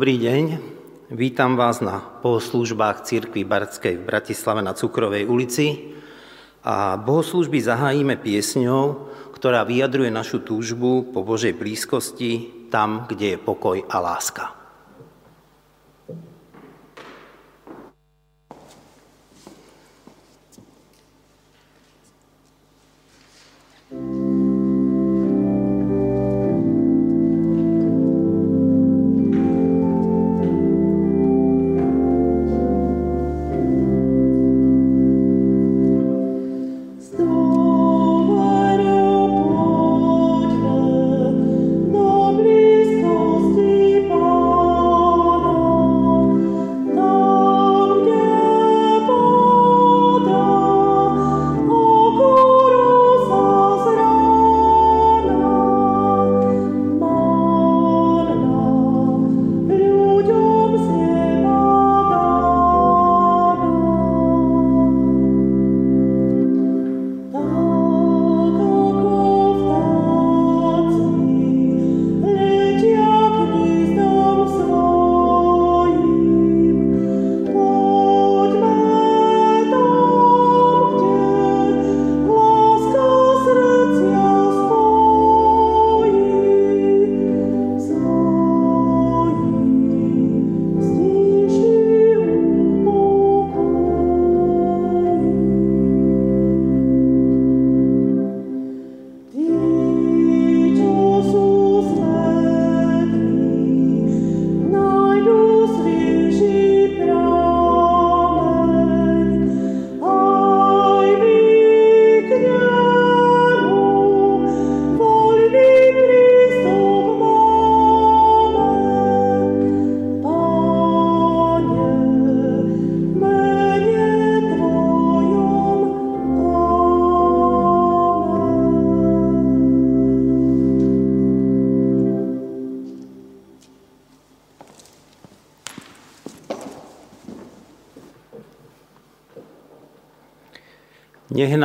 Dobrý deň, vítam vás na bohoslúžbách Církvy Bardskej v Bratislave na Cukrovej ulici a bohoslúžby zahájime piesňou, ktorá vyjadruje našu túžbu po Božej blízkosti tam, kde je pokoj a láska.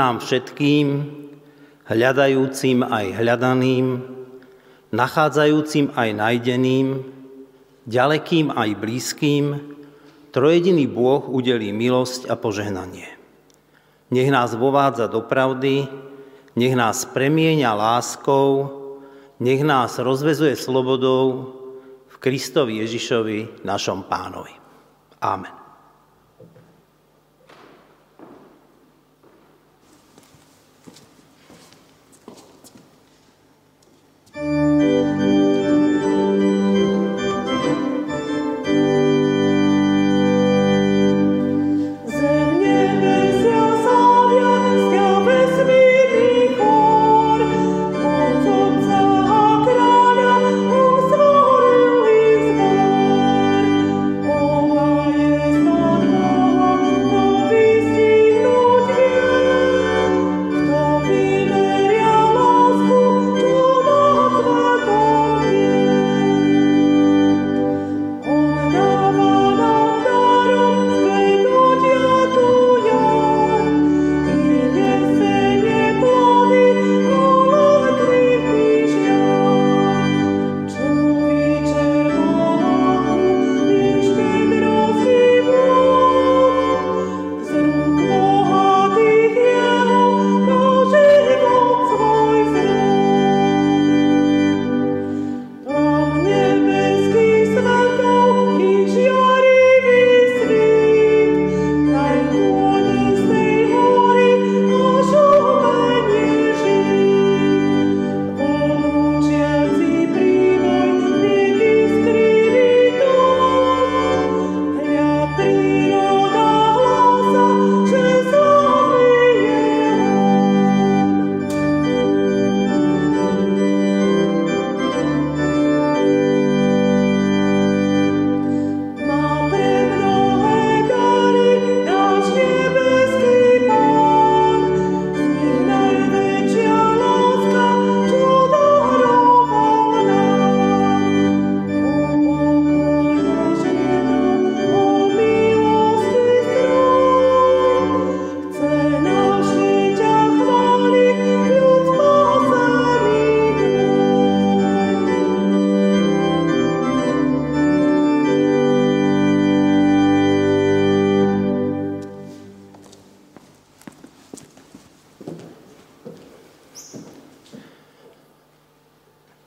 Nám všetkým, hľadajúcim aj hľadaným, nachádzajúcim aj najdeným, ďalekým aj blízkym, trojediný Bôh udelí milosť a požehnanie. Nech nás vovádza do pravdy, nech nás premieňa láskou, nech nás rozvezuje slobodou v Kristovi Ježišovi, našom pánovi. Amen.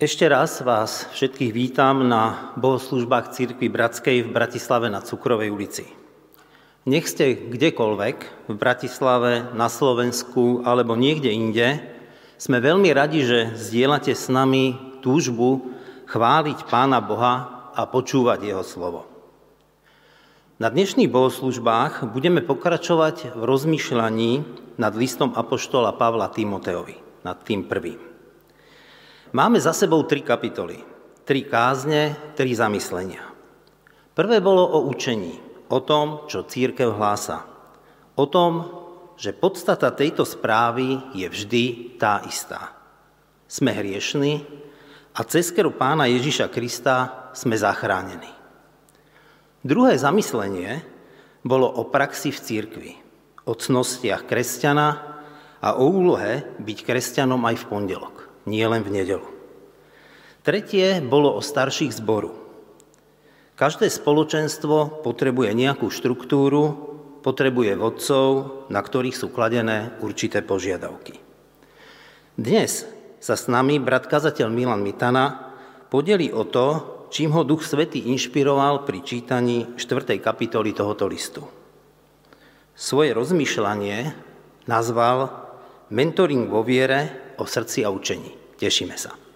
Ešte raz vás všetkých vítam na bohoslužbách Církvy Bratskej v Bratislave na Cukrovej ulici. Nech ste kdekoľvek, v Bratislave, na Slovensku alebo niekde inde, sme veľmi radi, že zdieľate s nami túžbu chváliť Pána Boha a počúvať Jeho slovo. Na dnešných bohoslužbách budeme pokračovať v rozmýšľaní nad listom Apoštola Pavla Timoteovi, nad tým prvým. Máme za sebou tri kapitoly, tri kázne, tri zamyslenia. Prvé bolo o učení, o tom, čo církev hlása. O tom, že podstata tejto správy je vždy tá istá. Sme hriešni a cez keru pána Ježiša Krista sme zachránení. Druhé zamyslenie bolo o praxi v církvi, o cnostiach kresťana a o úlohe byť kresťanom aj v pondelok nie len v nedelu. Tretie bolo o starších zboru. Každé spoločenstvo potrebuje nejakú štruktúru, potrebuje vodcov, na ktorých sú kladené určité požiadavky. Dnes sa s nami brat kazateľ Milan Mitana podeli o to, čím ho Duch Svetý inšpiroval pri čítaní 4. kapitoly tohoto listu. Svoje rozmýšľanie nazval Mentoring vo viere o srdci a učení. Tešíme sa.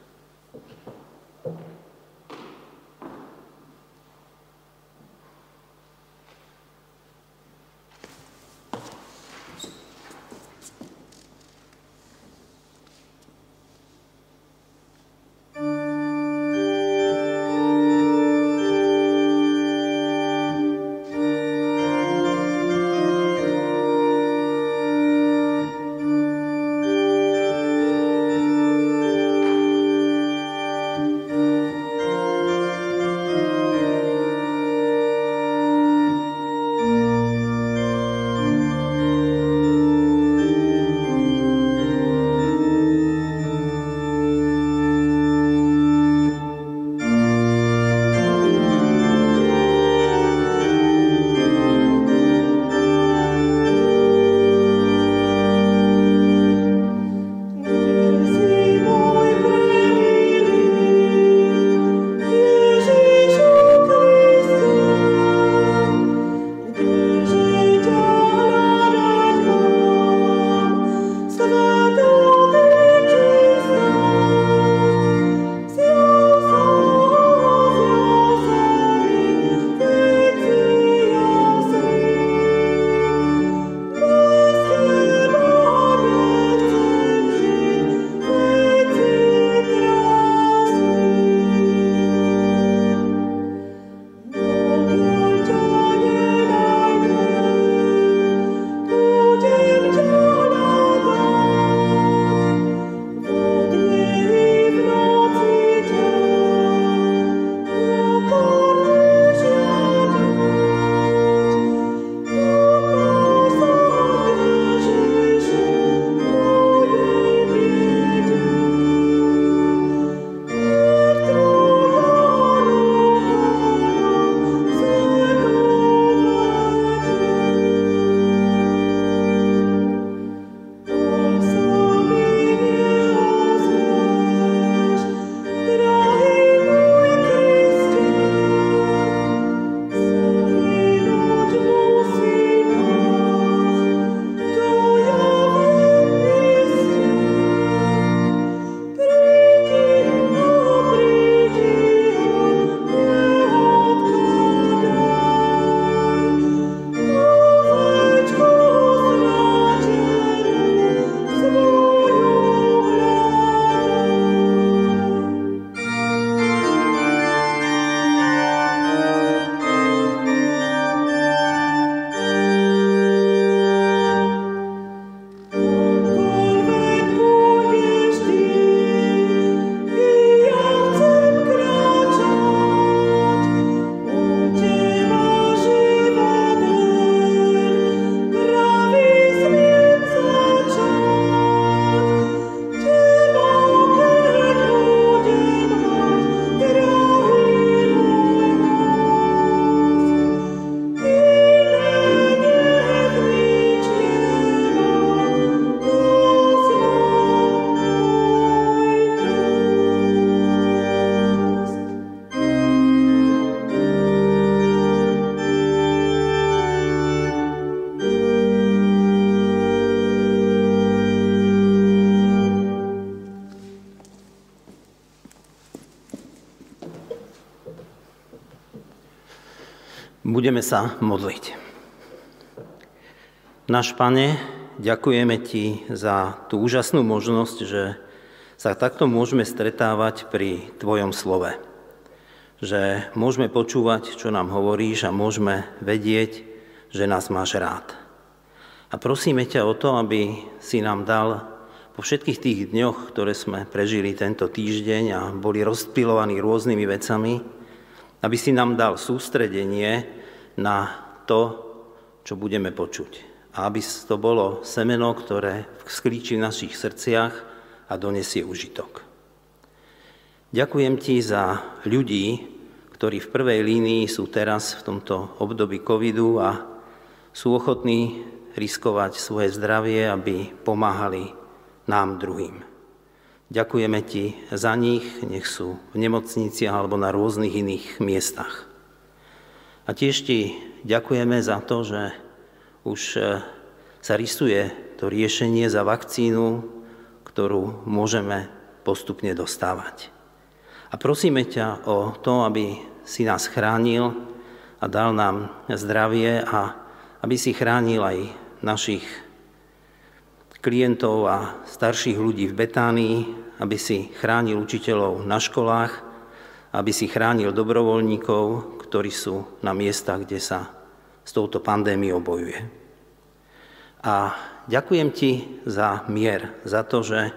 Sa modliť. Náš Pane, ďakujeme Ti za tú úžasnú možnosť, že sa takto môžeme stretávať pri Tvojom slove. Že môžeme počúvať, čo nám hovoríš a môžeme vedieť, že nás máš rád. A prosíme ťa o to, aby si nám dal po všetkých tých dňoch, ktoré sme prežili tento týždeň a boli rozpilovaní rôznymi vecami, aby si nám dal sústredenie na to, čo budeme počuť. A aby to bolo semeno, ktoré sklíči v našich srdciach a donesie užitok. Ďakujem ti za ľudí, ktorí v prvej línii sú teraz v tomto období covidu a sú ochotní riskovať svoje zdravie, aby pomáhali nám druhým. Ďakujeme ti za nich, nech sú v nemocniciach alebo na rôznych iných miestach. A tiež ti ďakujeme za to, že už e, sa rysuje to riešenie za vakcínu, ktorú môžeme postupne dostávať. A prosíme ťa o to, aby si nás chránil a dal nám zdravie a aby si chránil aj našich klientov a starších ľudí v Betánii, aby si chránil učiteľov na školách, aby si chránil dobrovoľníkov, ktorí sú na miestach, kde sa s touto pandémiou bojuje. A ďakujem ti za mier, za to, že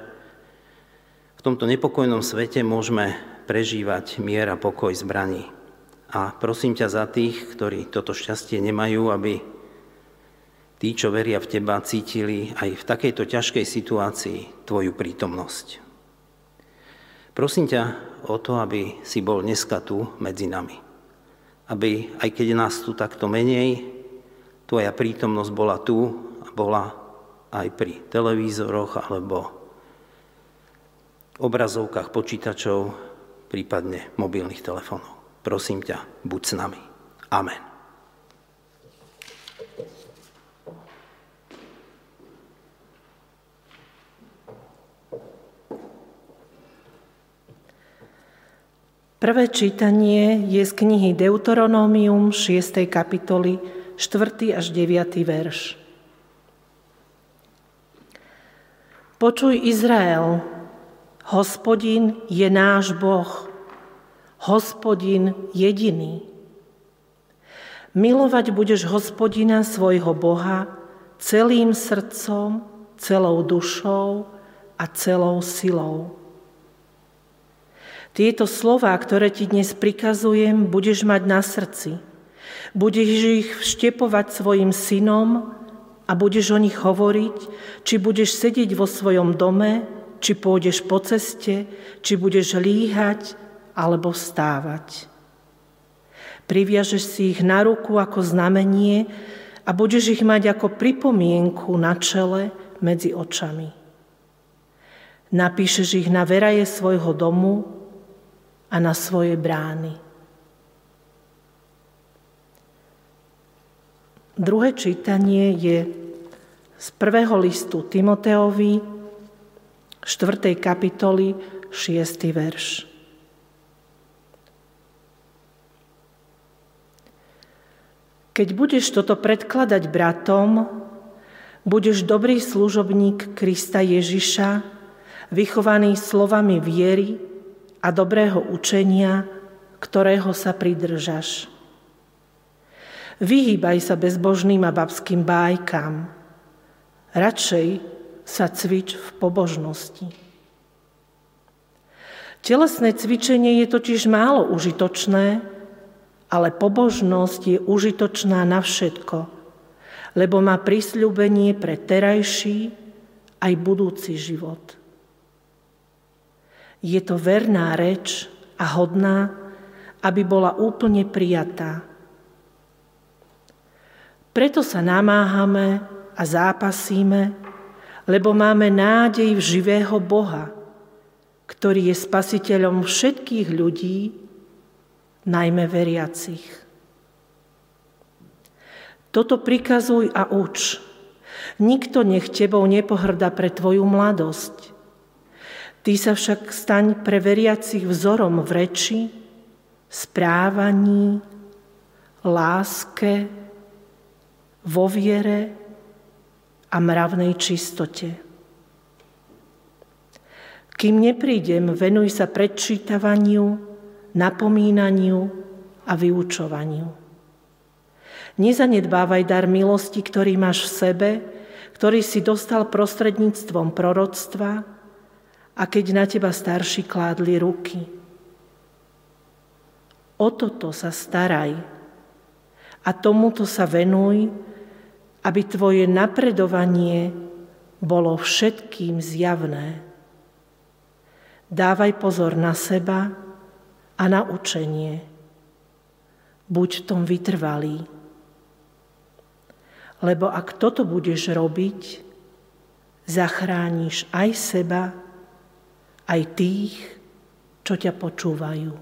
v tomto nepokojnom svete môžeme prežívať mier a pokoj zbraní. A prosím ťa za tých, ktorí toto šťastie nemajú, aby tí, čo veria v teba, cítili aj v takejto ťažkej situácii tvoju prítomnosť. Prosím ťa o to, aby si bol dneska tu medzi nami aby aj keď nás tu takto menej, tvoja prítomnosť bola tu a bola aj pri televízoroch alebo obrazovkách počítačov, prípadne mobilných telefónov. Prosím ťa, buď s nami. Amen. Prvé čítanie je z knihy Deuteronomium 6. kapitoly 4. až 9. verš. Počuj Izrael, hospodin je náš Boh, hospodin jediný. Milovať budeš hospodina svojho Boha celým srdcom, celou dušou a celou silou. Tieto slova, ktoré ti dnes prikazujem, budeš mať na srdci. Budeš ich vštepovať svojim synom a budeš o nich hovoriť, či budeš sedieť vo svojom dome, či pôjdeš po ceste, či budeš líhať alebo vstávať. Priviažeš si ich na ruku ako znamenie a budeš ich mať ako pripomienku na čele medzi očami. Napíšeš ich na veraje svojho domu a na svoje brány. Druhé čítanie je z prvého listu Timoteovi, 4. kapitoly, 6. verš. Keď budeš toto predkladať bratom, budeš dobrý služobník Krista Ježiša, vychovaný slovami viery, a dobrého učenia, ktorého sa pridržaš. Vyhýbaj sa bezbožným a babským bájkam. Radšej sa cvič v pobožnosti. Telesné cvičenie je totiž málo užitočné, ale pobožnosť je užitočná na všetko, lebo má prisľúbenie pre terajší aj budúci život. Je to verná reč a hodná, aby bola úplne prijatá. Preto sa namáhame a zápasíme, lebo máme nádej v živého Boha, ktorý je spasiteľom všetkých ľudí, najmä veriacich. Toto prikazuj a uč. Nikto nech tebou nepohrda pre tvoju mladosť, Ty sa však staň pre veriacich vzorom v reči, správaní, láske, vo viere a mravnej čistote. Kým neprídem, venuj sa predčítavaniu, napomínaniu a vyučovaniu. Nezanedbávaj dar milosti, ktorý máš v sebe, ktorý si dostal prostredníctvom proroctva a keď na teba starší kládli ruky. O toto sa staraj a tomuto sa venuj, aby tvoje napredovanie bolo všetkým zjavné. Dávaj pozor na seba a na učenie. Buď v tom vytrvalý. Lebo ak toto budeš robiť, zachrániš aj seba, aj tých, čo ťa počúvajú.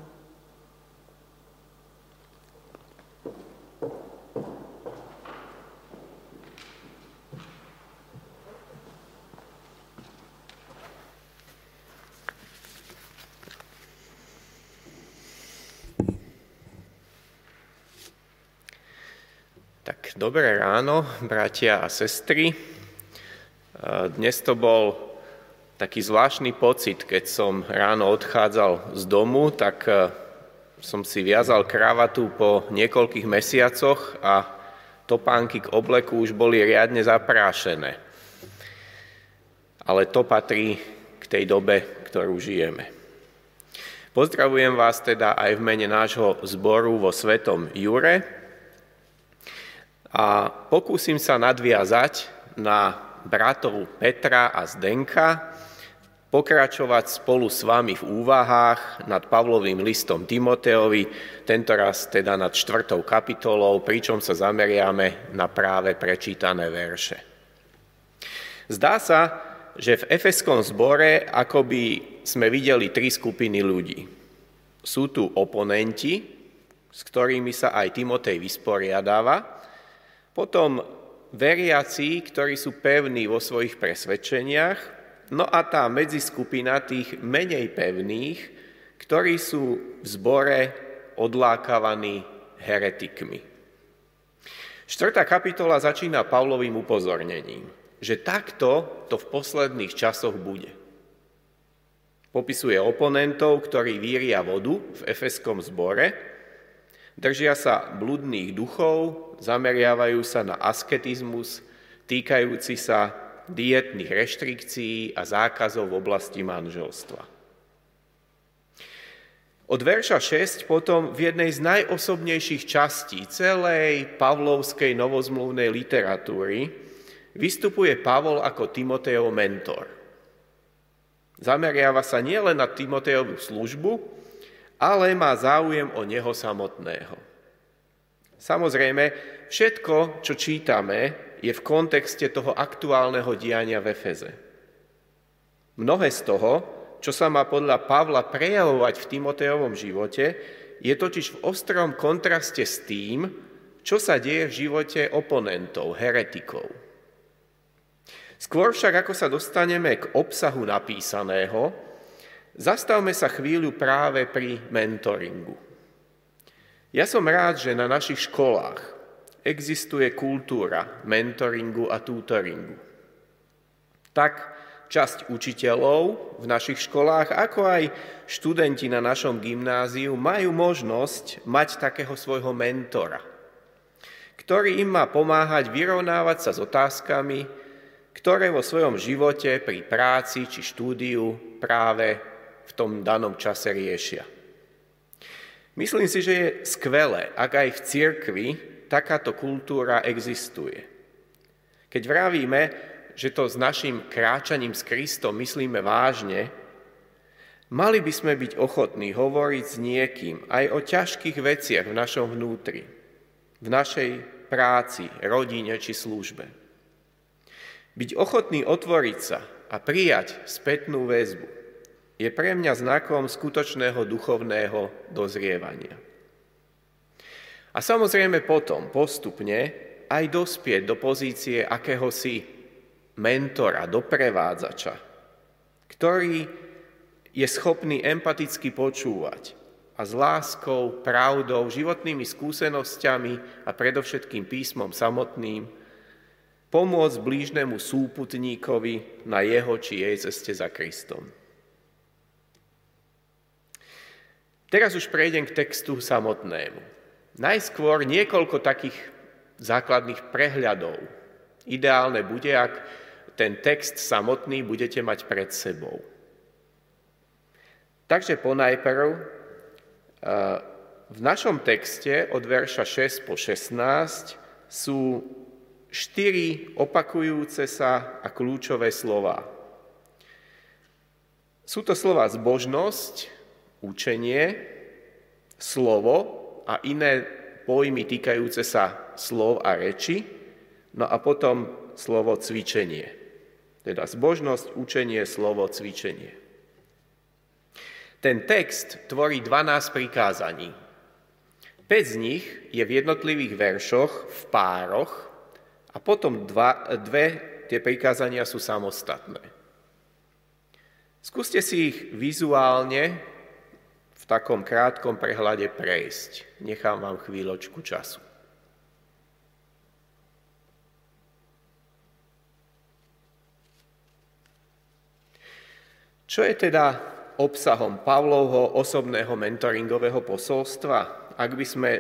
Tak dobré ráno, bratia a sestry. Dnes to bol taký zvláštny pocit, keď som ráno odchádzal z domu, tak e, som si viazal kravatu po niekoľkých mesiacoch a topánky k obleku už boli riadne zaprášené. Ale to patrí k tej dobe, ktorú žijeme. Pozdravujem vás teda aj v mene nášho zboru vo Svetom Jure, a pokúsim sa nadviazať na bratov Petra a Zdenka, pokračovať spolu s vami v úvahách nad Pavlovým listom Timoteovi, tentoraz teda nad čtvrtou kapitolou, pričom sa zameriame na práve prečítané verše. Zdá sa, že v Efeskom zbore akoby sme videli tri skupiny ľudí. Sú tu oponenti, s ktorými sa aj Timotej vysporiadáva, potom veriaci, ktorí sú pevní vo svojich presvedčeniach, no a tá medziskupina tých menej pevných, ktorí sú v zbore odlákavaní heretikmi. Štvrtá kapitola začína Pavlovým upozornením, že takto to v posledných časoch bude. Popisuje oponentov, ktorí víria vodu v efeskom zbore, Držia sa bludných duchov, zameriavajú sa na asketizmus, týkajúci sa dietných reštrikcií a zákazov v oblasti manželstva. Od verša 6 potom v jednej z najosobnejších častí celej pavlovskej novozmluvnej literatúry vystupuje Pavol ako Timotejov mentor. Zameriava sa nielen na Timotejovú službu, ale má záujem o neho samotného. Samozrejme, všetko, čo čítame, je v kontexte toho aktuálneho diania v Efeze. Mnohé z toho, čo sa má podľa Pavla prejavovať v Timoteovom živote, je totiž v ostrom kontraste s tým, čo sa deje v živote oponentov, heretikov. Skôr však, ako sa dostaneme k obsahu napísaného, Zastavme sa chvíľu práve pri mentoringu. Ja som rád, že na našich školách existuje kultúra mentoringu a tutoringu. Tak časť učiteľov v našich školách, ako aj študenti na našom gymnáziu majú možnosť mať takého svojho mentora, ktorý im má pomáhať vyrovnávať sa s otázkami, ktoré vo svojom živote pri práci či štúdiu práve v tom danom čase riešia. Myslím si, že je skvelé, ak aj v cirkvi takáto kultúra existuje. Keď vravíme, že to s našim kráčaním s Kristom myslíme vážne, mali by sme byť ochotní hovoriť s niekým aj o ťažkých veciach v našom vnútri, v našej práci, rodine či službe. Byť ochotný otvoriť sa a prijať spätnú väzbu je pre mňa znakom skutočného duchovného dozrievania. A samozrejme potom postupne aj dospieť do pozície akéhosi mentora, doprevádzača, ktorý je schopný empaticky počúvať a s láskou, pravdou, životnými skúsenosťami a predovšetkým písmom samotným pomôcť blížnemu súputníkovi na jeho či jej ceste za Kristom. Teraz už prejdem k textu samotnému. Najskôr niekoľko takých základných prehľadov. Ideálne bude, ak ten text samotný budete mať pred sebou. Takže ponajprv eh, v našom texte od verša 6 po 16 sú štyri opakujúce sa a kľúčové slova. Sú to slova zbožnosť, učenie, slovo a iné pojmy týkajúce sa slov a reči, no a potom slovo cvičenie. Teda zbožnosť, učenie, slovo, cvičenie. Ten text tvorí 12 prikázaní. 5 z nich je v jednotlivých veršoch v pároch, a potom dva, dve tie prikázania sú samostatné. Skúste si ich vizuálne v takom krátkom prehľade prejsť. Nechám vám chvíľočku času. Čo je teda obsahom Pavlovho osobného mentoringového posolstva? Ak by sme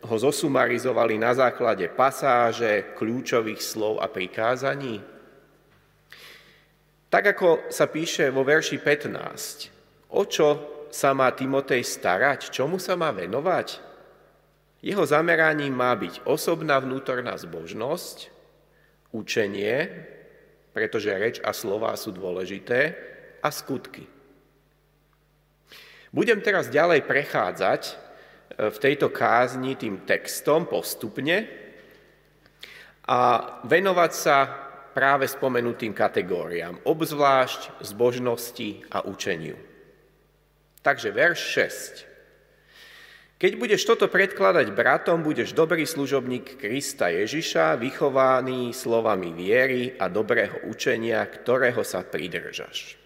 ho zosumarizovali na základe pasáže, kľúčových slov a prikázaní? Tak ako sa píše vo verši 15, o čo sa má Timotej starať, čomu sa má venovať? Jeho zameraním má byť osobná vnútorná zbožnosť, učenie, pretože reč a slova sú dôležité, a skutky. Budem teraz ďalej prechádzať v tejto kázni tým textom postupne a venovať sa práve spomenutým kategóriám, obzvlášť zbožnosti a učeniu. Takže verš 6. Keď budeš toto predkladať bratom, budeš dobrý služobník Krista Ježiša, vychovaný slovami viery a dobrého učenia, ktorého sa pridržaš.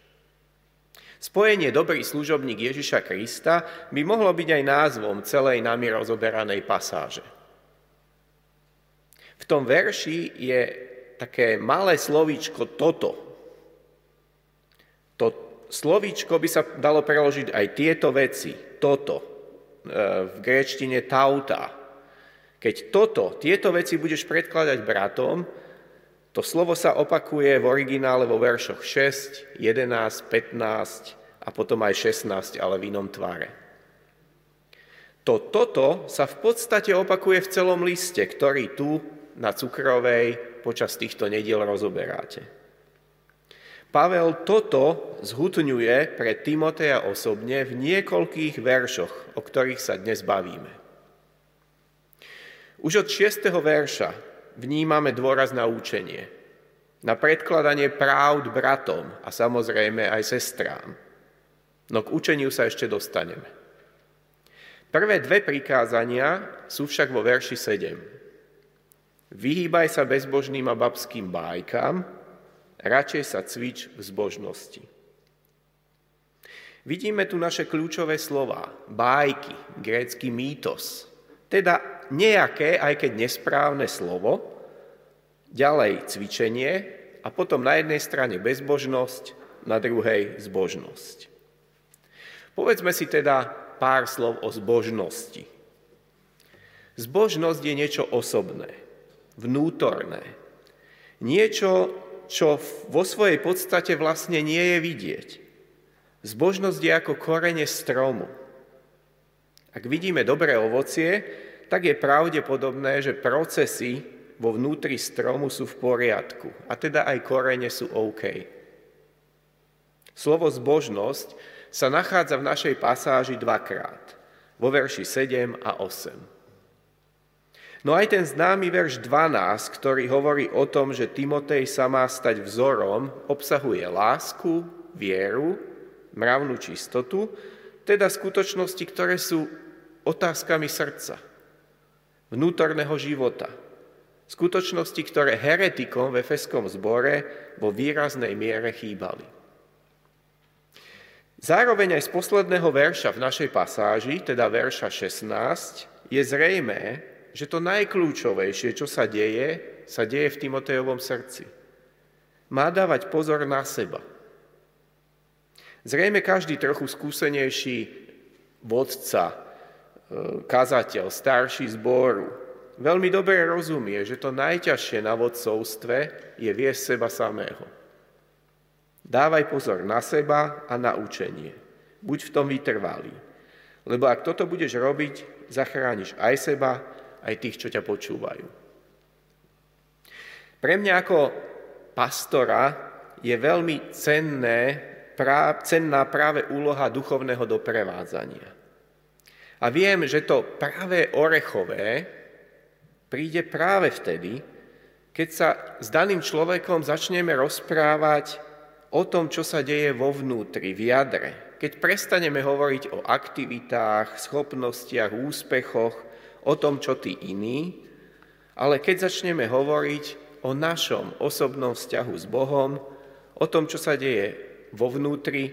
Spojenie dobrý služobník Ježiša Krista by mohlo byť aj názvom celej nami rozoberanej pasáže. V tom verši je také malé slovíčko toto. To slovíčko by sa dalo preložiť aj tieto veci, toto, e, v gréčtine tauta. Keď toto, tieto veci budeš predkladať bratom, to slovo sa opakuje v originále vo veršoch 6, 11, 15 a potom aj 16, ale v inom tvare. To toto sa v podstate opakuje v celom liste, ktorý tu na Cukrovej počas týchto nediel rozoberáte. Pavel toto zhutňuje pre Timoteja osobne v niekoľkých veršoch, o ktorých sa dnes bavíme. Už od 6. verša vnímame dôraz na učenie, na predkladanie právd bratom a samozrejme aj sestrám. No k učeniu sa ešte dostaneme. Prvé dve prikázania sú však vo verši 7. Vyhýbaj sa bezbožným a babským bájkam, radšej sa cvič v zbožnosti. Vidíme tu naše kľúčové slova. Bájky, grécky mýtos. Teda nejaké, aj keď nesprávne slovo, ďalej cvičenie a potom na jednej strane bezbožnosť, na druhej zbožnosť. Povedzme si teda pár slov o zbožnosti. Zbožnosť je niečo osobné, vnútorné. Niečo, čo vo svojej podstate vlastne nie je vidieť. Zbožnosť je ako korene stromu. Ak vidíme dobré ovocie, tak je pravdepodobné, že procesy vo vnútri stromu sú v poriadku a teda aj korene sú OK. Slovo zbožnosť sa nachádza v našej pasáži dvakrát, vo verši 7 a 8. No aj ten známy verš 12, ktorý hovorí o tom, že Timotej sa má stať vzorom, obsahuje lásku, vieru, mravnú čistotu, teda skutočnosti, ktoré sú otázkami srdca vnútorného života. Skutočnosti, ktoré heretikom v Efeskom zbore vo výraznej miere chýbali. Zároveň aj z posledného verša v našej pasáži, teda verša 16, je zrejmé, že to najkľúčovejšie, čo sa deje, sa deje v Timotejovom srdci. Má dávať pozor na seba. Zrejme každý trochu skúsenejší vodca, e, kazateľ, starší zboru, veľmi dobre rozumie, že to najťažšie na vodcovstve je viesť seba samého. Dávaj pozor na seba a na učenie. Buď v tom vytrvalý. Lebo ak toto budeš robiť, zachrániš aj seba, aj tých, čo ťa počúvajú. Pre mňa ako pastora je veľmi cenné, prá, cenná práve úloha duchovného doprevádzania. A viem, že to práve orechové príde práve vtedy, keď sa s daným človekom začneme rozprávať o tom, čo sa deje vo vnútri, v jadre. Keď prestaneme hovoriť o aktivitách, schopnostiach, úspechoch, o tom, čo tí iní, ale keď začneme hovoriť o našom osobnom vzťahu s Bohom, o tom, čo sa deje vo vnútri,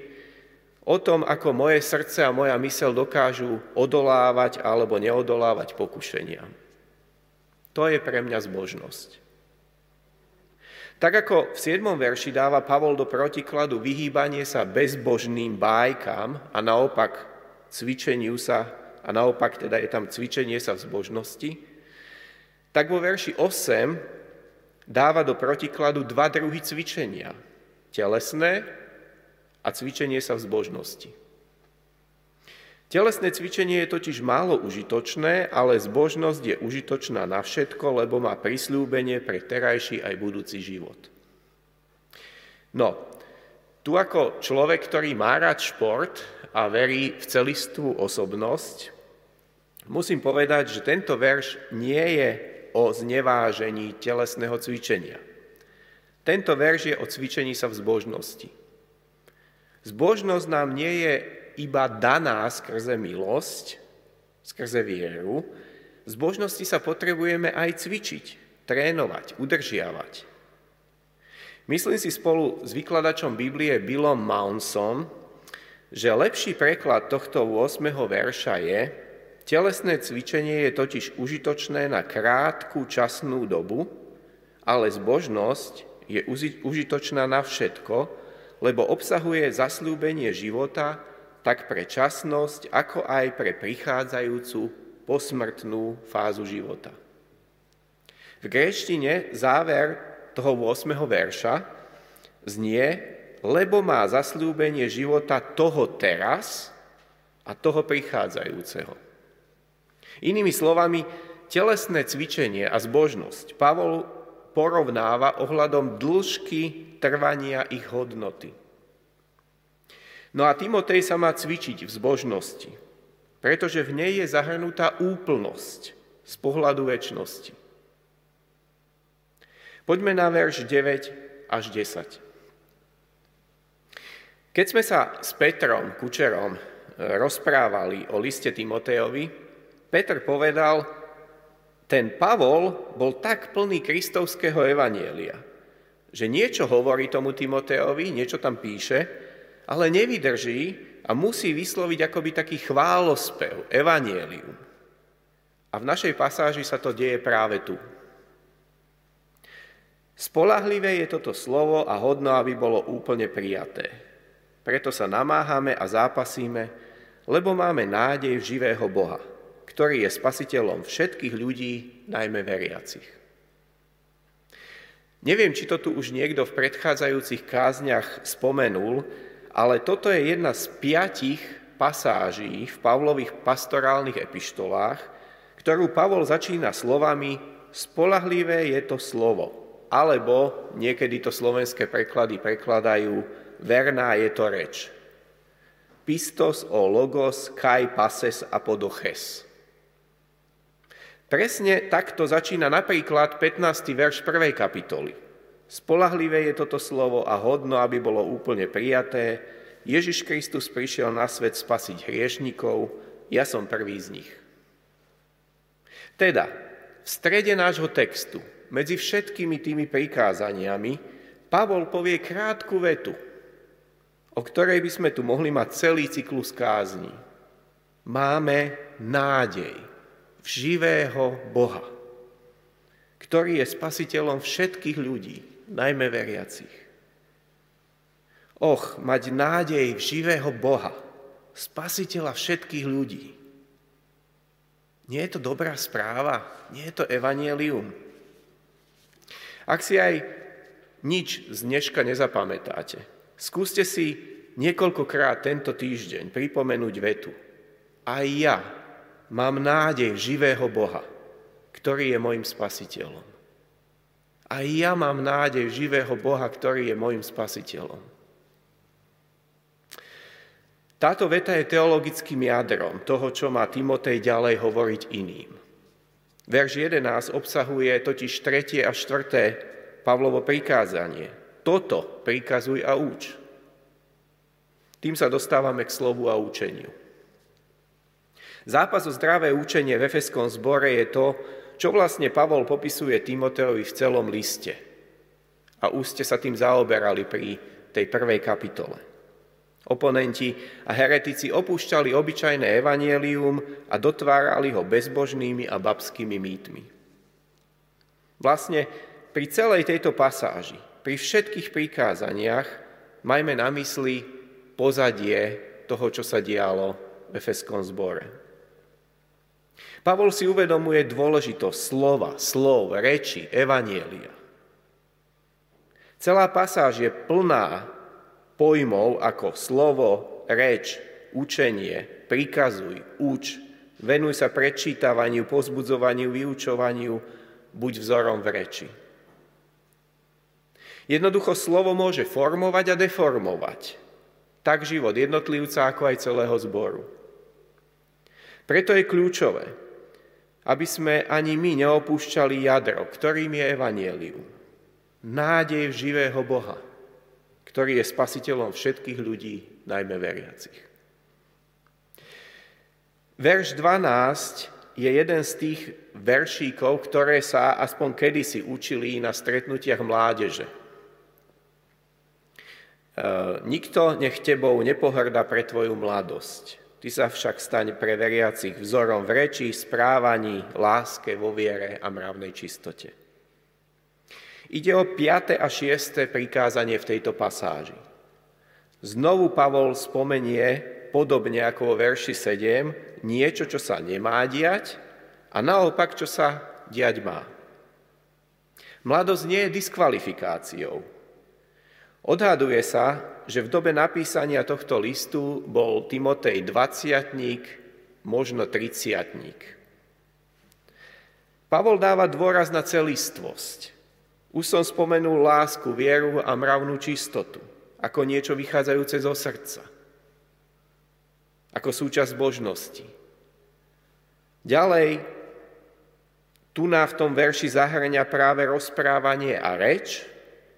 o tom, ako moje srdce a moja mysel dokážu odolávať alebo neodolávať pokušeniam. To je pre mňa zbožnosť. Tak ako v 7. verši dáva Pavol do protikladu vyhýbanie sa bezbožným bájkam a naopak cvičeniu sa, a naopak teda je tam cvičenie sa v zbožnosti, tak vo verši 8 dáva do protikladu dva druhy cvičenia. Telesné a cvičenie sa v zbožnosti. Telesné cvičenie je totiž málo užitočné, ale zbožnosť je užitočná na všetko, lebo má prislúbenie pre terajší aj budúci život. No, tu ako človek, ktorý má rád šport a verí v celistvú osobnosť, musím povedať, že tento verš nie je o znevážení telesného cvičenia. Tento verš je o cvičení sa v zbožnosti. Zbožnosť nám nie je iba daná skrze milosť, skrze vieru, z božnosti sa potrebujeme aj cvičiť, trénovať, udržiavať. Myslím si spolu s vykladačom Biblie Billom Mounsom, že lepší preklad tohto 8. verša je, telesné cvičenie je totiž užitočné na krátku časnú dobu, ale zbožnosť je užitočná na všetko, lebo obsahuje zaslúbenie života, tak pre časnosť, ako aj pre prichádzajúcu posmrtnú fázu života. V gréštine záver toho 8. verša znie, lebo má zaslúbenie života toho teraz a toho prichádzajúceho. Inými slovami, telesné cvičenie a zbožnosť Pavol porovnáva ohľadom dĺžky trvania ich hodnoty. No a Timotej sa má cvičiť v zbožnosti, pretože v nej je zahrnutá úplnosť z pohľadu väčšnosti. Poďme na verš 9 až 10. Keď sme sa s Petrom Kučerom e, rozprávali o liste Timotejovi, Petr povedal, ten Pavol bol tak plný kristovského evanielia, že niečo hovorí tomu Timotejovi, niečo tam píše, ale nevydrží a musí vysloviť akoby taký chválospev, evanielium. A v našej pasáži sa to deje práve tu. Spolahlivé je toto slovo a hodno, aby bolo úplne prijaté. Preto sa namáhame a zápasíme, lebo máme nádej v živého Boha, ktorý je spasiteľom všetkých ľudí, najmä veriacich. Neviem, či to tu už niekto v predchádzajúcich kázniach spomenul, ale toto je jedna z piatich pasáží v Pavlových pastorálnych epištolách, ktorú Pavol začína slovami spolahlivé je to slovo, alebo niekedy to slovenské preklady prekladajú verná je to reč. Pistos o logos, kai pases a podoches. Presne takto začína napríklad 15. verš 1. kapitoly. Spolahlivé je toto slovo a hodno, aby bolo úplne prijaté. Ježiš Kristus prišiel na svet spasiť hriešnikov, ja som prvý z nich. Teda, v strede nášho textu, medzi všetkými tými prikázaniami, Pavol povie krátku vetu. o ktorej by sme tu mohli mať celý cyklus kázni. Máme nádej v živého Boha, ktorý je spasiteľom všetkých ľudí, najmä veriacich. Och, mať nádej v živého Boha, spasiteľa všetkých ľudí. Nie je to dobrá správa? Nie je to evanielium? Ak si aj nič z dneška nezapamätáte, skúste si niekoľkokrát tento týždeň pripomenúť vetu. Aj ja mám nádej živého Boha, ktorý je môjim spasiteľom. Aj ja mám nádej živého Boha, ktorý je môjim spasiteľom. Táto veta je teologickým jadrom toho, čo má Timotej ďalej hovoriť iným. Verš 11 obsahuje totiž tretie a štvrté Pavlovo prikázanie. Toto prikazuj a uč. Tým sa dostávame k slovu a učeniu. Zápas o zdravé učenie v Efeskom zbore je to, čo vlastne Pavol popisuje Timoteovi v celom liste. A už ste sa tým zaoberali pri tej prvej kapitole. Oponenti a heretici opúšťali obyčajné evanielium a dotvárali ho bezbožnými a babskými mýtmi. Vlastne pri celej tejto pasáži, pri všetkých prikázaniach, majme na mysli pozadie toho, čo sa dialo v Efeskom zbore. Pavol si uvedomuje dôležitosť slova, slov, reči, evanielia. Celá pasáž je plná pojmov ako slovo, reč, učenie, prikazuj, uč, venuj sa prečítavaniu, pozbudzovaniu, vyučovaniu, buď vzorom v reči. Jednoducho slovo môže formovať a deformovať. Tak život jednotlivca, ako aj celého zboru. Preto je kľúčové, aby sme ani my neopúšťali jadro, ktorým je Evangelium. Nádej živého Boha ktorý je spasiteľom všetkých ľudí, najmä veriacich. Verš 12 je jeden z tých veršíkov, ktoré sa aspoň kedysi učili na stretnutiach mládeže. E, nikto nech tebou nepohrda pre tvoju mladosť. Ty sa však staň pre veriacich vzorom v reči, správaní, láske, vo viere a mravnej čistote. Ide o 5. a 6. prikázanie v tejto pasáži. Znovu Pavol spomenie, podobne ako vo verši 7, niečo, čo sa nemá diať a naopak, čo sa diať má. Mladosť nie je diskvalifikáciou. Odhaduje sa, že v dobe napísania tohto listu bol Timotej 20 možno 30 Pavol dáva dôraz na celistvosť. Už som spomenul lásku, vieru a mravnú čistotu, ako niečo vychádzajúce zo srdca, ako súčasť božnosti. Ďalej, tu na v tom verši zahrania práve rozprávanie a reč,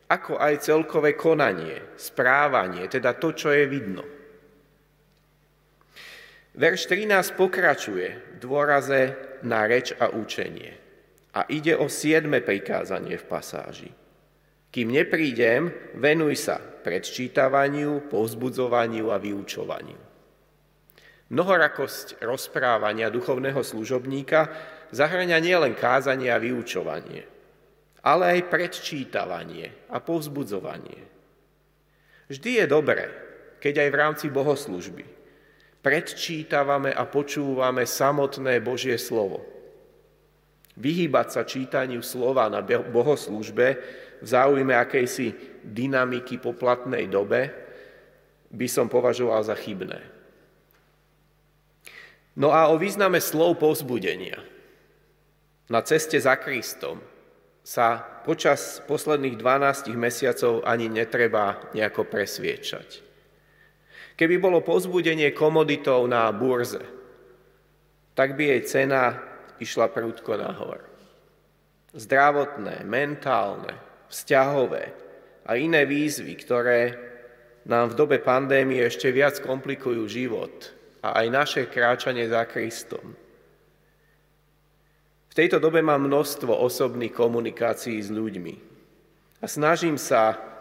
ako aj celkové konanie, správanie, teda to, čo je vidno. Verš 13 pokračuje v dôraze na reč a učenie. A ide o siedme prikázanie v pasáži. Kým neprídem, venuj sa predčítavaniu, povzbudzovaniu a vyučovaniu. Mnohorakosť rozprávania duchovného služobníka zahrania nielen kázanie a vyučovanie, ale aj predčítavanie a povzbudzovanie. Vždy je dobré, keď aj v rámci bohoslužby predčítavame a počúvame samotné Božie slovo – Vyhýbať sa čítaniu slova na bohoslužbe v záujme akejsi dynamiky po platnej dobe by som považoval za chybné. No a o význame slov povzbudenia. Na ceste za Kristom sa počas posledných 12 mesiacov ani netreba nejako presviečať. Keby bolo povzbudenie komoditou na burze, tak by jej cena išla prúdko nahor. Zdravotné, mentálne, vzťahové a iné výzvy, ktoré nám v dobe pandémie ešte viac komplikujú život a aj naše kráčanie za Kristom. V tejto dobe mám množstvo osobných komunikácií s ľuďmi a snažím sa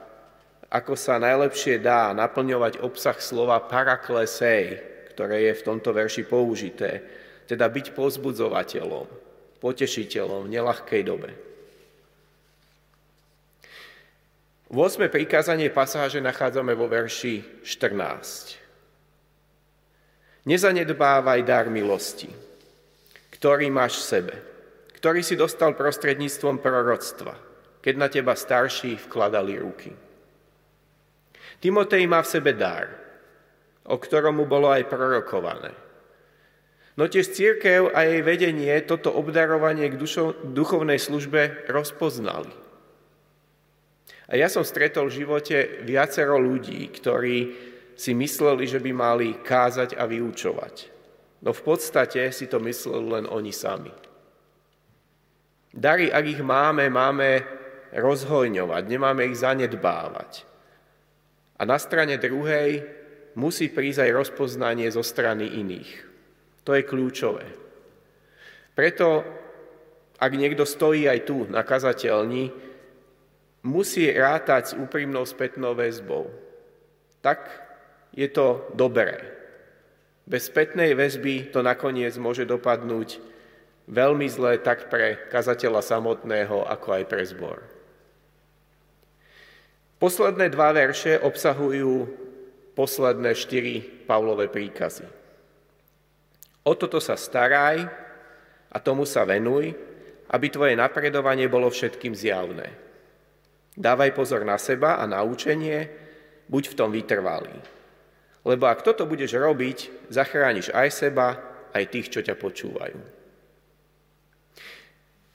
ako sa najlepšie dá naplňovať obsah slova paraklesej, ktoré je v tomto verši použité, teda byť pozbudzovateľom, potešiteľom v nelahkej dobe. V 8. prikázanie pasáže nachádzame vo verši 14. Nezanedbávaj dar milosti, ktorý máš v sebe, ktorý si dostal prostredníctvom proroctva, keď na teba starší vkladali ruky. Timotej má v sebe dar, o ktorom mu bolo aj prorokované. No tiež církev a jej vedenie toto obdarovanie k duchovnej službe rozpoznali. A ja som stretol v živote viacero ľudí, ktorí si mysleli, že by mali kázať a vyučovať. No v podstate si to mysleli len oni sami. Dary, ak ich máme, máme rozhojňovať, nemáme ich zanedbávať. A na strane druhej musí prísť aj rozpoznanie zo strany iných. To je kľúčové. Preto, ak niekto stojí aj tu na kazateľni, musí rátať s úprimnou spätnou väzbou. Tak je to dobré. Bez spätnej väzby to nakoniec môže dopadnúť veľmi zle tak pre kazateľa samotného, ako aj pre zbor. Posledné dva verše obsahujú posledné štyri Pavlové príkazy. O toto sa staraj a tomu sa venuj, aby tvoje napredovanie bolo všetkým zjavné. Dávaj pozor na seba a na učenie, buď v tom vytrvalý. Lebo ak toto budeš robiť, zachrániš aj seba, aj tých, čo ťa počúvajú.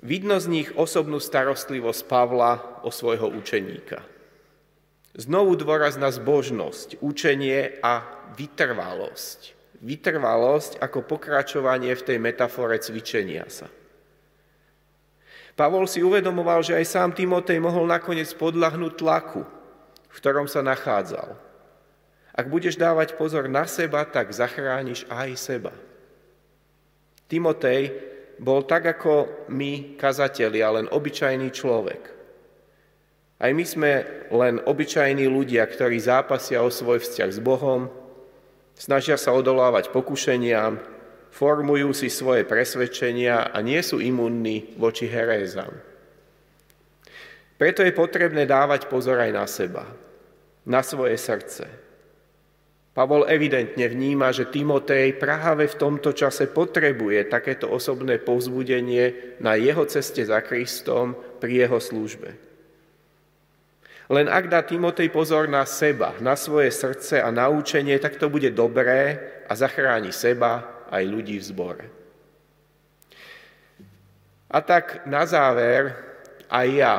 Vidno z nich osobnú starostlivosť Pavla o svojho učeníka. Znovu dôraz na zbožnosť, učenie a vytrvalosť. Vytrvalosť ako pokračovanie v tej metafore cvičenia sa. Pavol si uvedomoval, že aj sám Timotej mohol nakoniec podľahnúť tlaku, v ktorom sa nachádzal. Ak budeš dávať pozor na seba, tak zachrániš aj seba. Timotej bol tak ako my, kazatelia, len obyčajný človek. Aj my sme len obyčajní ľudia, ktorí zápasia o svoj vzťah s Bohom, snažia sa odolávať pokušeniam, formujú si svoje presvedčenia a nie sú imunní voči herézam. Preto je potrebné dávať pozor aj na seba, na svoje srdce. Pavol evidentne vníma, že Timotej práve v tomto čase potrebuje takéto osobné povzbudenie na jeho ceste za Kristom pri jeho službe. Len ak dá Timotej pozor na seba, na svoje srdce a na učenie, tak to bude dobré a zachráni seba aj ľudí v zbore. A tak na záver aj ja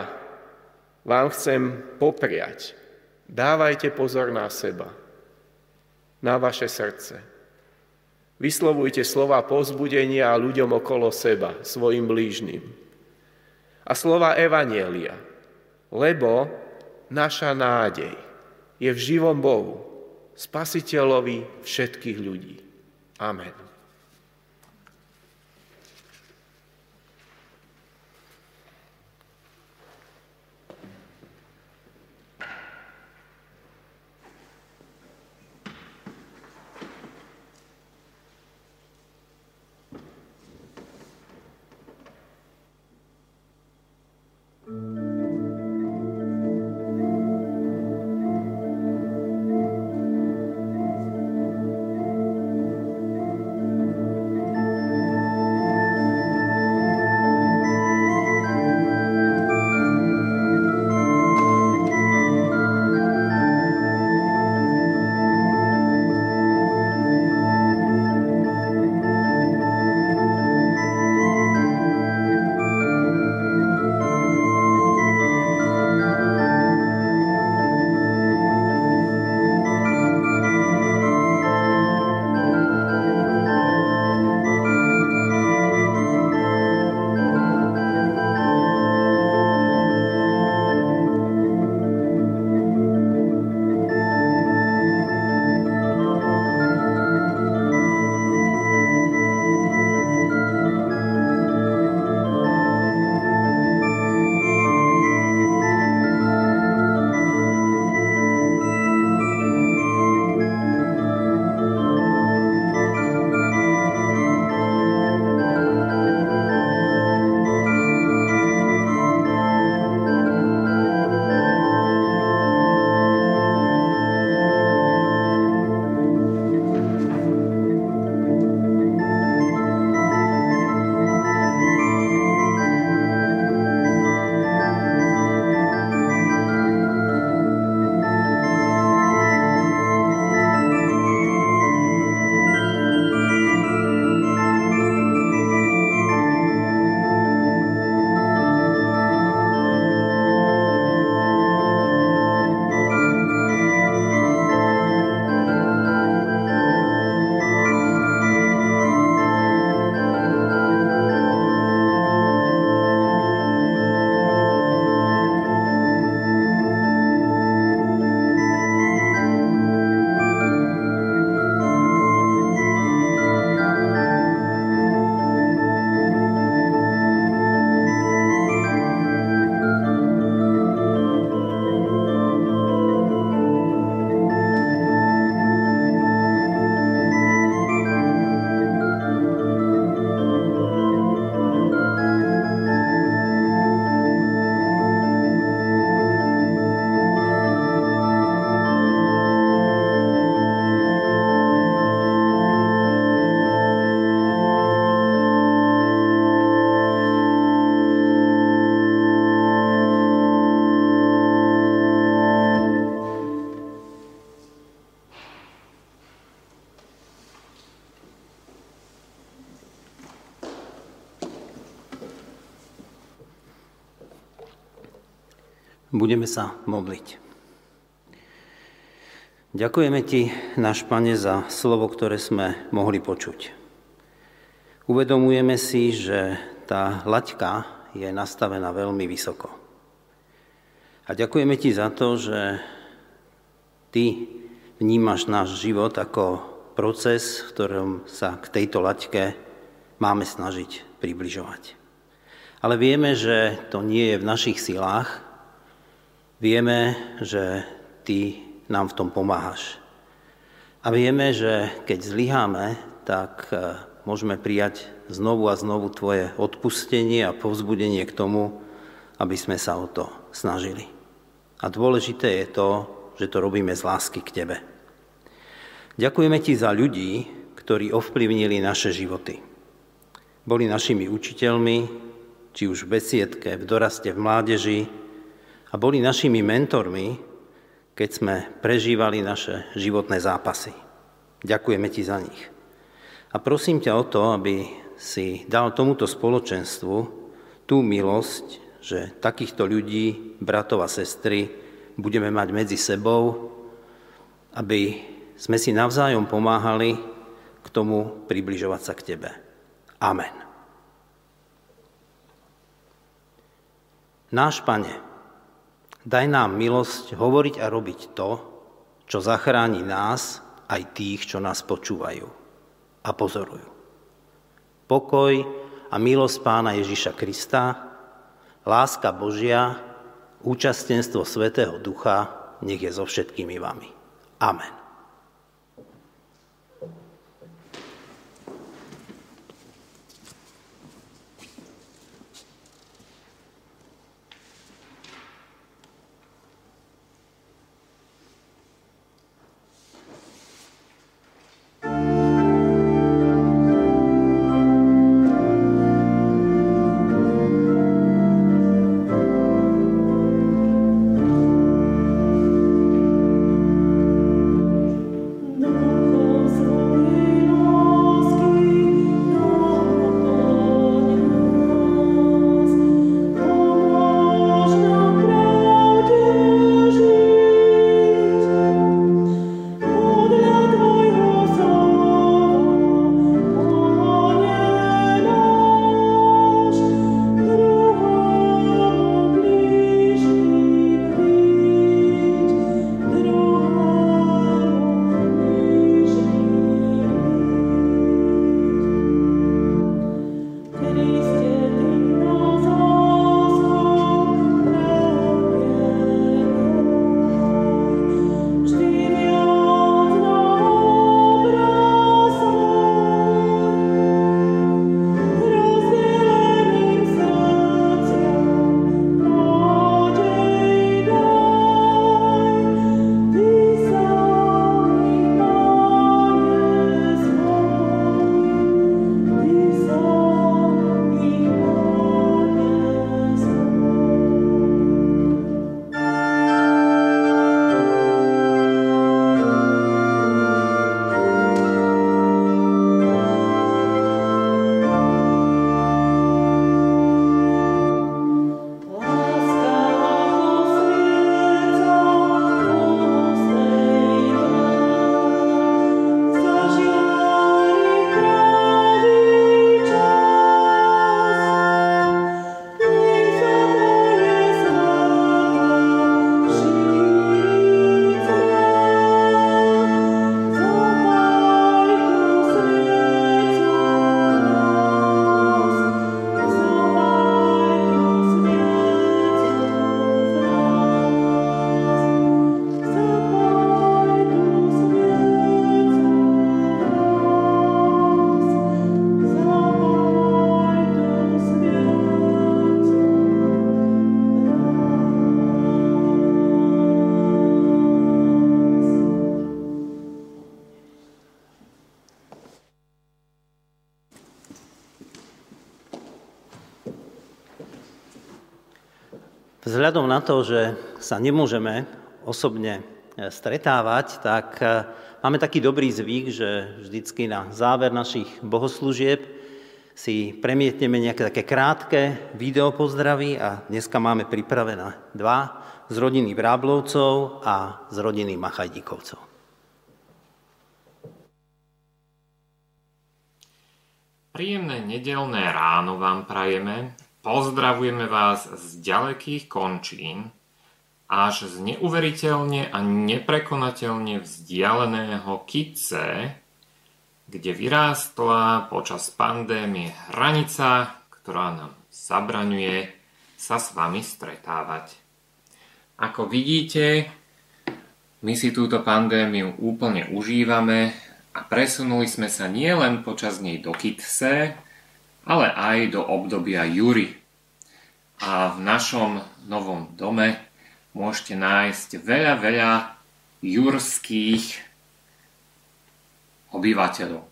vám chcem popriať. Dávajte pozor na seba, na vaše srdce. Vyslovujte slova pozbudenia ľuďom okolo seba, svojim blížnym. A slova Evanielia, lebo naša nádej je v živom Bohu, spasiteľovi všetkých ľudí. Amen. Budeme sa modliť. Ďakujeme Ti, náš Pane, za slovo, ktoré sme mohli počuť. Uvedomujeme si, že tá laťka je nastavená veľmi vysoko. A ďakujeme Ti za to, že Ty vnímaš náš život ako proces, v ktorom sa k tejto laťke máme snažiť približovať. Ale vieme, že to nie je v našich silách, Vieme, že Ty nám v tom pomáhaš. A vieme, že keď zlyháme, tak e, môžeme prijať znovu a znovu Tvoje odpustenie a povzbudenie k tomu, aby sme sa o to snažili. A dôležité je to, že to robíme z lásky k Tebe. Ďakujeme Ti za ľudí, ktorí ovplyvnili naše životy. Boli našimi učiteľmi, či už v besiedke, v doraste, v mládeži, a boli našimi mentormi, keď sme prežívali naše životné zápasy. Ďakujeme ti za nich. A prosím ťa o to, aby si dal tomuto spoločenstvu tú milosť, že takýchto ľudí, bratov a sestry, budeme mať medzi sebou, aby sme si navzájom pomáhali k tomu približovať sa k Tebe. Amen. Náš Pane, Daj nám milosť hovoriť a robiť to, čo zachráni nás aj tých, čo nás počúvajú a pozorujú. Pokoj a milosť Pána Ježiša Krista, láska Božia, účastenstvo Svetého Ducha, nech je so všetkými vami. Amen. Vzhľadom na to, že sa nemôžeme osobne e, stretávať, tak e, máme taký dobrý zvyk, že vždycky na záver našich bohoslúžieb si premietneme nejaké také krátke videopozdravy a dneska máme pripravené dva z rodiny Vráblovcov a z rodiny Machajdíkovcov. Príjemné nedelné ráno vám prajeme. Pozdravujeme vás z ďalekých končín až z neuveriteľne a neprekonateľne vzdialeného Kice, kde vyrástla počas pandémie hranica, ktorá nám zabraňuje sa s vami stretávať. Ako vidíte, my si túto pandémiu úplne užívame a presunuli sme sa nielen počas nej do Kitse, ale aj do obdobia Jury. A v našom novom dome môžete nájsť veľa, veľa jurských obyvateľov.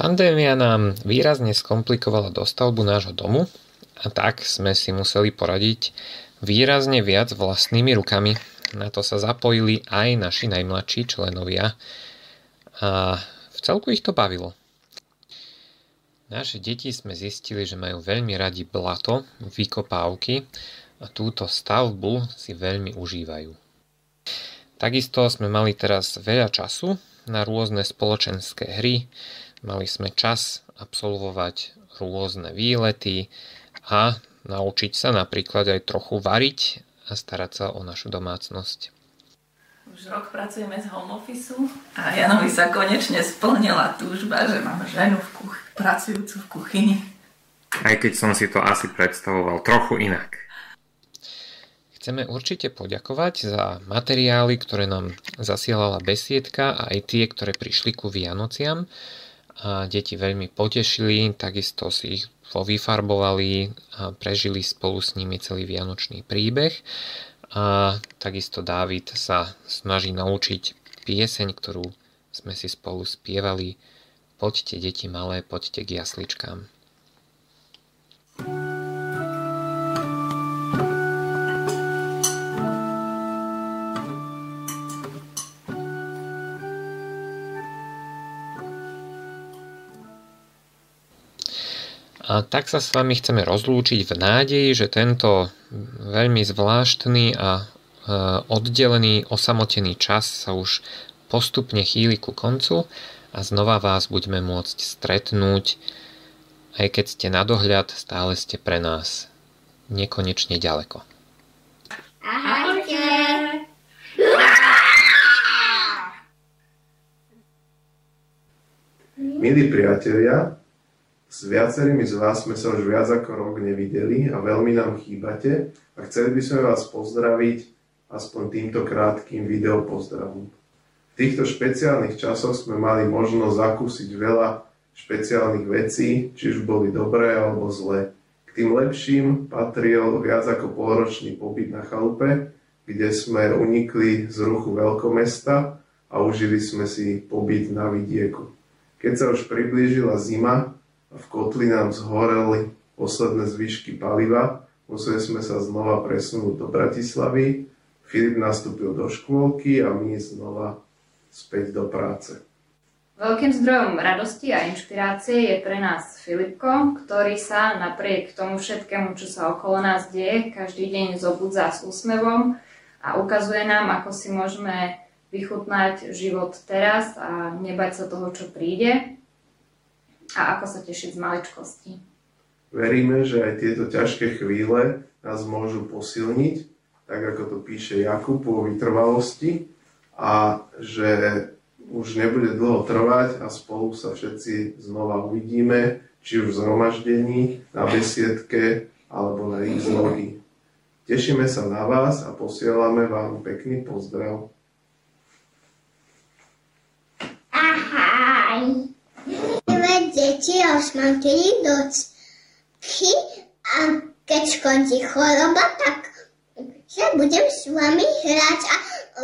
Pandémia nám výrazne skomplikovala dostavbu nášho domu a tak sme si museli poradiť výrazne viac vlastnými rukami. Na to sa zapojili aj naši najmladší členovia a celku ich to bavilo. Naše deti sme zistili, že majú veľmi radi blato, vykopávky a túto stavbu si veľmi užívajú. Takisto sme mali teraz veľa času na rôzne spoločenské hry, mali sme čas absolvovať rôzne výlety a naučiť sa napríklad aj trochu variť a starať sa o našu domácnosť. Už rok pracujeme z home office a Janovi sa konečne splnila túžba, že mám ženu v kuch- pracujúcu v kuchyni. Aj keď som si to asi predstavoval trochu inak. Chceme určite poďakovať za materiály, ktoré nám zasielala besiedka a aj tie, ktoré prišli ku Vianociam. A deti veľmi potešili, takisto si ich vyfarbovali a prežili spolu s nimi celý vianočný príbeh a takisto Dávid sa snaží naučiť pieseň, ktorú sme si spolu spievali Poďte deti malé, poďte k jasličkám. A tak sa s vami chceme rozlúčiť v nádeji, že tento veľmi zvláštny a e, oddelený, osamotený čas sa už postupne chýli ku koncu a znova vás budeme môcť stretnúť, aj keď ste na dohľad, stále ste pre nás nekonečne ďaleko. Ahojte! Milí priatelia, s viacerými z vás sme sa už viac ako rok nevideli a veľmi nám chýbate a chceli by sme vás pozdraviť aspoň týmto krátkým videopozdravom. V týchto špeciálnych časoch sme mali možnosť zakúsiť veľa špeciálnych vecí, či už boli dobré alebo zlé. K tým lepším patril viac ako polročný pobyt na chalupe, kde sme unikli z ruchu veľkomesta a užili sme si pobyt na vidieku. Keď sa už priblížila zima, v kotli nám zhoreli posledné zvyšky paliva, museli sme sa znova presunúť do Bratislavy, Filip nastúpil do škôlky a my znova späť do práce. Veľkým zdrojom radosti a inšpirácie je pre nás Filipko, ktorý sa napriek tomu všetkému, čo sa okolo nás deje, každý deň zobudza s úsmevom a ukazuje nám, ako si môžeme vychutnať život teraz a nebať sa toho, čo príde a ako sa tešiť z maličkosti. Veríme, že aj tieto ťažké chvíle nás môžu posilniť, tak ako to píše Jakub o vytrvalosti a že už nebude dlho trvať a spolu sa všetci znova uvidíme, či už v zhromaždení, na besiedke alebo na ich zlohy. Tešíme sa na vás a posielame vám pekný pozdrav. Ahoj! Deti už mám tedy docky a keď skončí choroba, tak sa budem s vami hrať a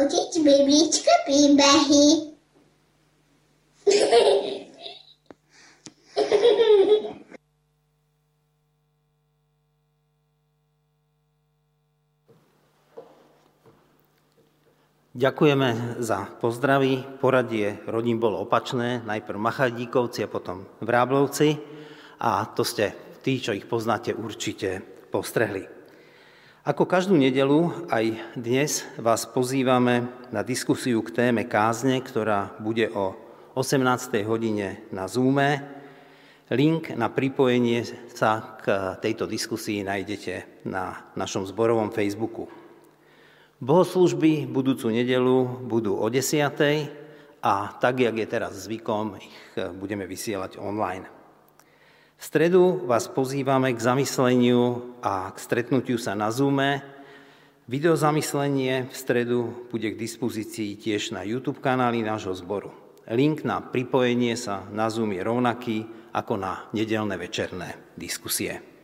učiť biblické príbehy. Ďakujeme za pozdravy. Poradie rodín bolo opačné. Najprv Machadíkovci a potom Vráblovci. A to ste tí, čo ich poznáte, určite postrehli. Ako každú nedelu, aj dnes vás pozývame na diskusiu k téme kázne, ktorá bude o 18. hodine na Zoome. Link na pripojenie sa k tejto diskusii nájdete na našom zborovom Facebooku. Bohoslužby budúcu nedelu budú o 10. a tak, jak je teraz zvykom, ich eh, budeme vysielať online. V stredu vás pozývame k zamysleniu a k stretnutiu sa na Zoome. Videozamyslenie v stredu bude k dispozícii tiež na YouTube kanáli nášho zboru. Link na pripojenie sa na Zoom je rovnaký ako na nedelné večerné diskusie.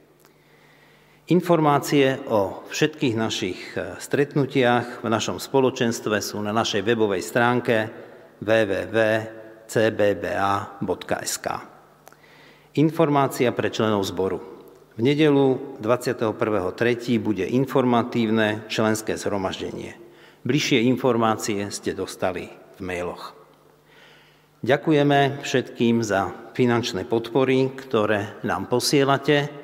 Informácie o všetkých našich e, stretnutiach v našom spoločenstve sú na našej webovej stránke www.cbba.sk. Informácia pre členov zboru. V nedelu 21.3. bude informatívne členské zhromaždenie. Bližšie informácie ste dostali v mailoch. Ďakujeme všetkým za finančné podpory, ktoré nám posielate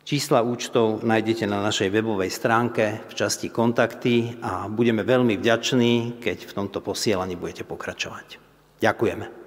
Čísla účtov nájdete na našej webovej stránke v časti kontakty a budeme veľmi vďační, keď v tomto posielaní budete pokračovať. Ďakujeme.